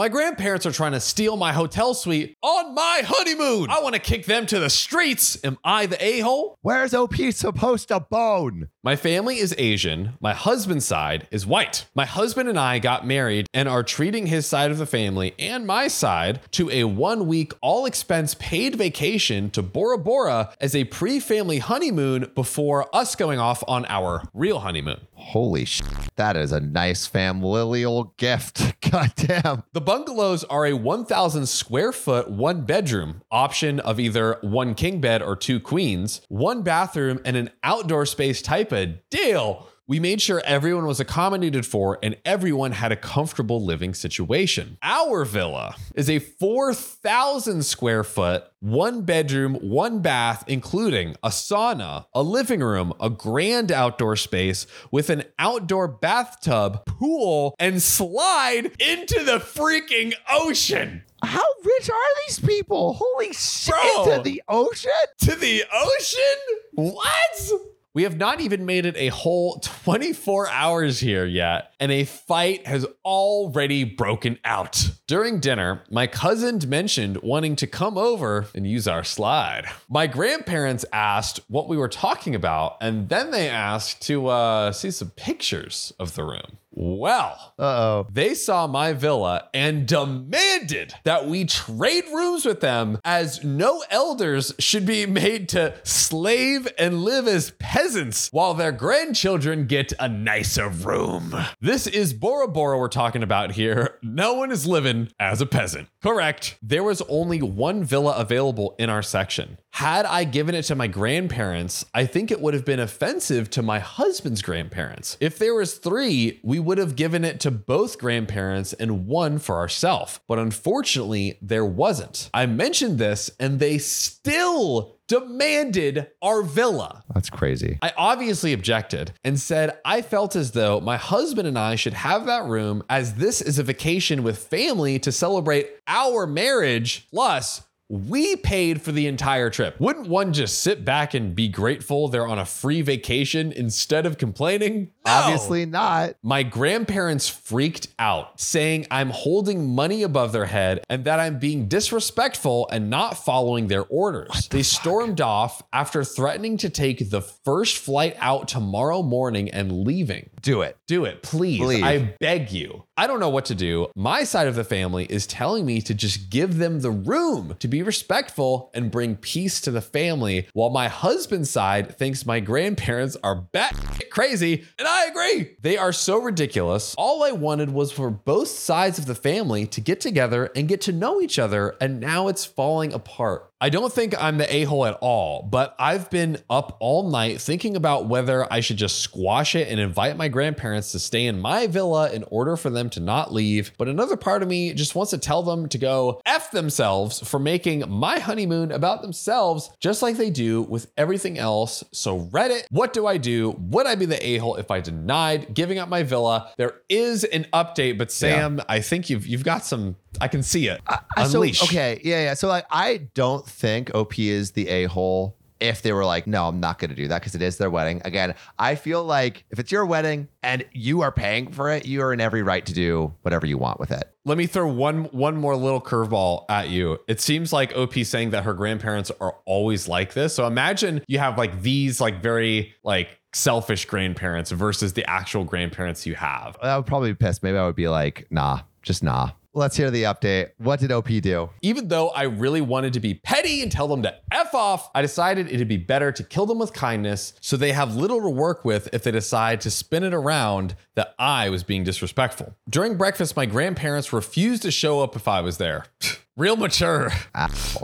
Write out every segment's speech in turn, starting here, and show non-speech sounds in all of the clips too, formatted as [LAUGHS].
My grandparents are trying to steal my hotel suite on my honeymoon. I want to kick them to the streets. Am I the a hole? Where's OP supposed to bone? My family is Asian. My husband's side is white. My husband and I got married and are treating his side of the family and my side to a one week, all expense paid vacation to Bora Bora as a pre family honeymoon before us going off on our real honeymoon. Holy sh! That is a nice familial gift. [LAUGHS] Goddamn. The bungalows are a 1,000 square foot, one bedroom option of either one king bed or two queens, one bathroom, and an outdoor space type of deal. We made sure everyone was accommodated for and everyone had a comfortable living situation. Our villa is a 4,000 square foot, one bedroom, one bath, including a sauna, a living room, a grand outdoor space with an outdoor bathtub, pool, and slide into the freaking ocean. How rich are these people? Holy shit! Bro. To the ocean? To the ocean? What? We have not even made it a whole 24 hours here yet, and a fight has already broken out. During dinner, my cousin mentioned wanting to come over and use our slide. My grandparents asked what we were talking about, and then they asked to uh, see some pictures of the room. Well, Uh oh. they saw my villa and demanded that we trade rooms with them as no elders should be made to slave and live as peasants while their grandchildren get a nicer room. This is Bora Bora we're talking about here. No one is living as a peasant. Correct. There was only one villa available in our section. Had I given it to my grandparents, I think it would have been offensive to my husband's grandparents. If there was 3, we would have given it to both grandparents and one for ourselves. But unfortunately, there wasn't. I mentioned this and they still demanded our villa. That's crazy. I obviously objected and said I felt as though my husband and I should have that room as this is a vacation with family to celebrate our marriage. Plus, we paid for the entire trip. Wouldn't one just sit back and be grateful they're on a free vacation instead of complaining? No. Obviously not. My grandparents freaked out, saying I'm holding money above their head and that I'm being disrespectful and not following their orders. they stormed off after threatening to take the first flight out tomorrow morning and leaving. Do it. Do it, please. Please. I beg you. I don't know what to do. My side of the family is telling me to just give them the room to be respectful and bring peace to the family, while my husband's side thinks my grandparents are bat crazy, and I agree. They are so ridiculous. All I wanted was for both sides of the family to get together and get to know each other, and now it's falling apart. I don't think I'm the a hole at all, but I've been up all night thinking about whether I should just squash it and invite my grandparents to stay in my villa in order for them to not leave. But another part of me just wants to tell them to go F themselves for making my honeymoon about themselves, just like they do with everything else. So, Reddit, what do I do? Would I be the a hole if I denied giving up my villa? There is an update, but Sam, I think you've you've got some. I can see it. Unleash. So, okay, yeah, yeah. So like, I don't think OP is the a hole. If they were like, no, I'm not going to do that because it is their wedding. Again, I feel like if it's your wedding and you are paying for it, you are in every right to do whatever you want with it. Let me throw one one more little curveball at you. It seems like OP saying that her grandparents are always like this. So imagine you have like these like very like selfish grandparents versus the actual grandparents you have. I would probably be pissed. Maybe I would be like, nah, just nah. Let's hear the update. What did OP do? Even though I really wanted to be petty and tell them to F off, I decided it'd be better to kill them with kindness so they have little to work with if they decide to spin it around that I was being disrespectful. During breakfast, my grandparents refused to show up if I was there. [LAUGHS] Real mature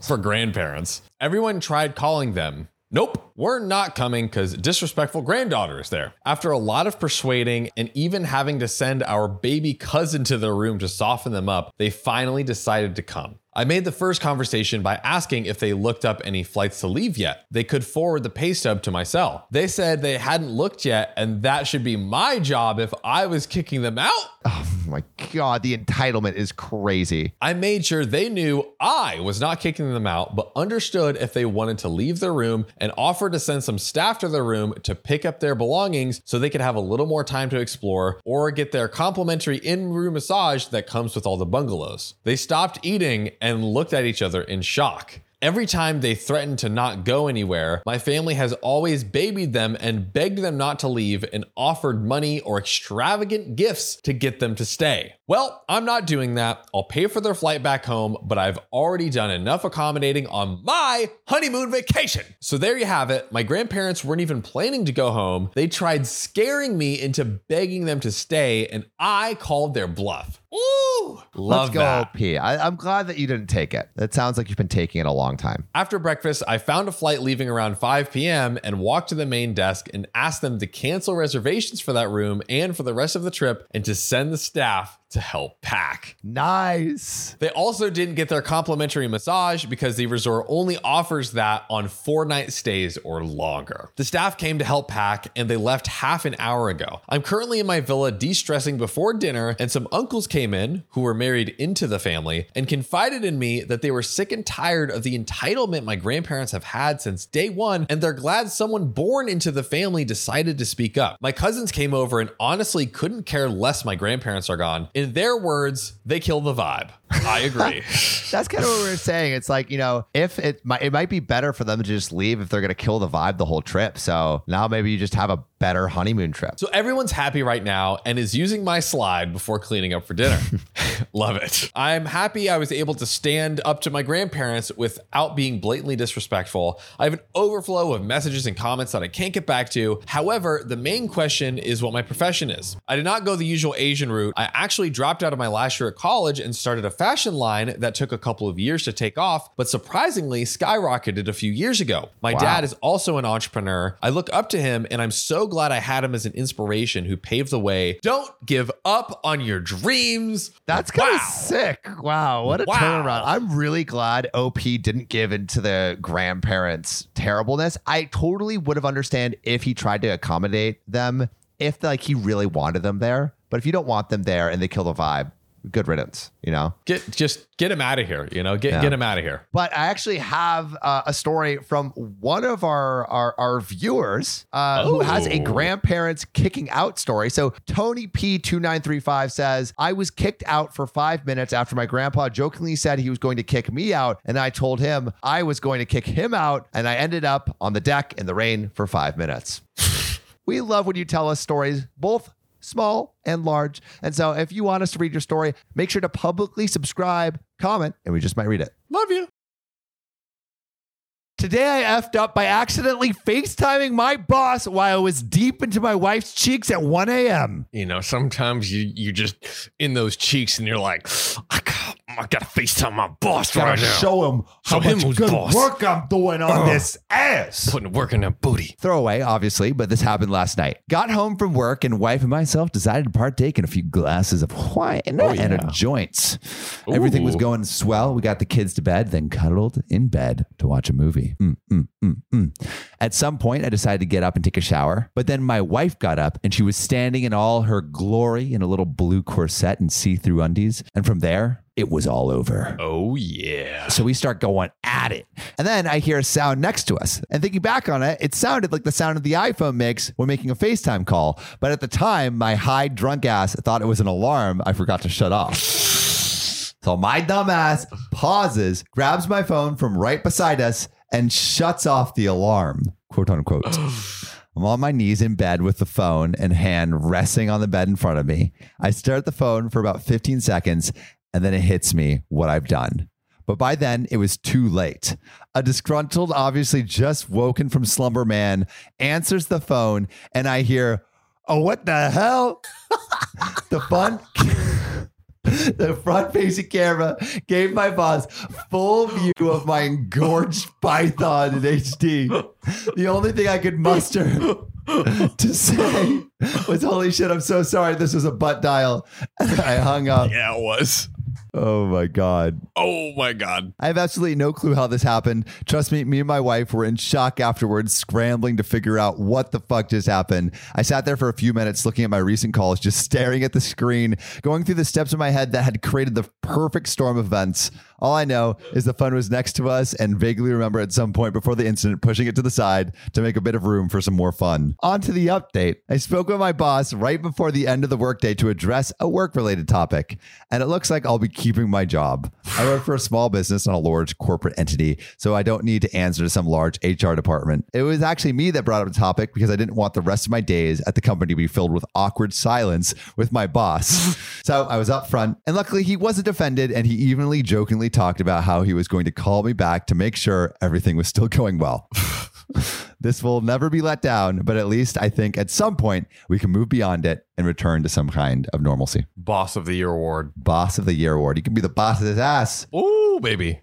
for grandparents. Everyone tried calling them. Nope, we're not coming because disrespectful granddaughter is there. After a lot of persuading and even having to send our baby cousin to their room to soften them up, they finally decided to come. I made the first conversation by asking if they looked up any flights to leave yet. They could forward the pay stub to my cell. They said they hadn't looked yet, and that should be my job if I was kicking them out. Oh my God, the entitlement is crazy. I made sure they knew I was not kicking them out, but understood if they wanted to leave their room and offered to send some staff to their room to pick up their belongings so they could have a little more time to explore or get their complimentary in room massage that comes with all the bungalows. They stopped eating and looked at each other in shock. Every time they threatened to not go anywhere, my family has always babied them and begged them not to leave and offered money or extravagant gifts to get them to stay. Well, I'm not doing that. I'll pay for their flight back home, but I've already done enough accommodating on my honeymoon vacation. So there you have it. My grandparents weren't even planning to go home. They tried scaring me into begging them to stay, and I called their bluff. Ooh, love Let's go, that. I, I'm glad that you didn't take it. It sounds like you've been taking it a long time. After breakfast, I found a flight leaving around 5 p.m. and walked to the main desk and asked them to cancel reservations for that room and for the rest of the trip and to send the staff to help pack. Nice. They also didn't get their complimentary massage because the resort only offers that on four night stays or longer. The staff came to help pack and they left half an hour ago. I'm currently in my villa de stressing before dinner, and some uncles came in who were married into the family and confided in me that they were sick and tired of the entitlement my grandparents have had since day one, and they're glad someone born into the family decided to speak up. My cousins came over and honestly couldn't care less my grandparents are gone. In their words, they kill the vibe. I agree. [LAUGHS] That's kind of what we were saying. It's like, you know, if it might, it might be better for them to just leave if they're going to kill the vibe the whole trip. So now maybe you just have a better honeymoon trip. So everyone's happy right now and is using my slide before cleaning up for dinner. [LAUGHS] Love it. I'm happy I was able to stand up to my grandparents without being blatantly disrespectful. I have an overflow of messages and comments that I can't get back to. However, the main question is what my profession is. I did not go the usual Asian route. I actually dropped out of my last year at college and started a fashion line that took a couple of years to take off, but surprisingly skyrocketed a few years ago. My Wow. dad is also an entrepreneur. I look up to him and I'm so glad I had him as an inspiration who paved the way. Don't give up on your dreams. That's kind of Wow. sick. Wow. What a Wow. turnaround. I'm really glad OP didn't give into the grandparents' terribleness. I totally would have understand if he tried to accommodate them if like he really wanted them there. But if you don't want them there and they kill the vibe, good riddance, you know? Get just get him out of here, you know, get Yeah. get him out of here. But I actually have uh, a story from one of our our, our viewers uh, who has a Oh. grandparents kicking out story. So Tony P two nine three five says I was kicked out for five minutes after my grandpa jokingly said he was going to kick me out, and I told him I was going to kick him out, and I ended up on the deck in the rain for five minutes. [LAUGHS] we love when you tell us stories, both small and large. And so if you want us to read your story, make sure to publicly subscribe, comment, and we just might read it. Love you. Today I effed up by accidentally FaceTiming my boss while I was deep into my wife's cheeks at 1 a.m. You know, sometimes you you just in those cheeks and you're like, I got, I got to FaceTime my boss right now. show him how Show much good boss. work I'm doing on Ugh. this ass. Putting work in that booty. Throwaway, obviously, but this happened last night. Got home from work and wife and myself decided to partake in a few glasses of wine and a joints. Everything was going swell. We got the kids to bed, then cuddled in bed to watch a movie. Mm, mm, mm, mm. At some point, I decided to get up and take a shower, but then my wife got up and she was standing in all her glory in a little blue corset and see through undies. And from there, it was all over. Oh yeah. So we start going at it. And then I hear a sound next to us. And thinking back on it, it sounded like the sound of the iPhone makes when making a FaceTime call. But at the time, my high drunk ass thought it was an alarm I forgot to shut off. So my dumb ass pauses, grabs my phone from right beside us, and shuts off the alarm, quote unquote. [SIGHS] I'm on my knees in bed with the phone and hand resting on the bed in front of me. I stare at the phone for about 15 seconds and then it hits me what I've done. But by then, it was too late. A disgruntled, obviously just woken from slumber man answers the phone, and I hear, Oh, what the hell? [LAUGHS] the fun. [LAUGHS] The front facing camera gave my boss full view of my engorged [LAUGHS] python in HD. The only thing I could muster to say was, Holy shit, I'm so sorry. This was a butt dial. I hung up. Yeah, it was. Oh my God. Oh my God. I have absolutely no clue how this happened. Trust me, me and my wife were in shock afterwards, scrambling to figure out what the fuck just happened. I sat there for a few minutes looking at my recent calls, just [LAUGHS] staring at the screen, going through the steps in my head that had created the perfect storm of events. All I know is the phone was next to us and vaguely remember at some point before the incident pushing it to the side to make a bit of room for some more fun. On to the update. I spoke with my boss right before the end of the workday to address a work related topic, and it looks like I'll be keeping my job. I work for a small business, not a large corporate entity, so I don't need to answer to some large HR department. It was actually me that brought up the topic because I didn't want the rest of my days at the company to be filled with awkward silence with my boss. So I was up front, and luckily he wasn't offended, and he evenly jokingly talked about how he was going to call me back to make sure everything was still going well. [LAUGHS] this will never be let down, but at least I think at some point we can move beyond it and return to some kind of normalcy. Boss of the Year award. Boss of the Year award. You can be the boss of his ass. Ooh, baby.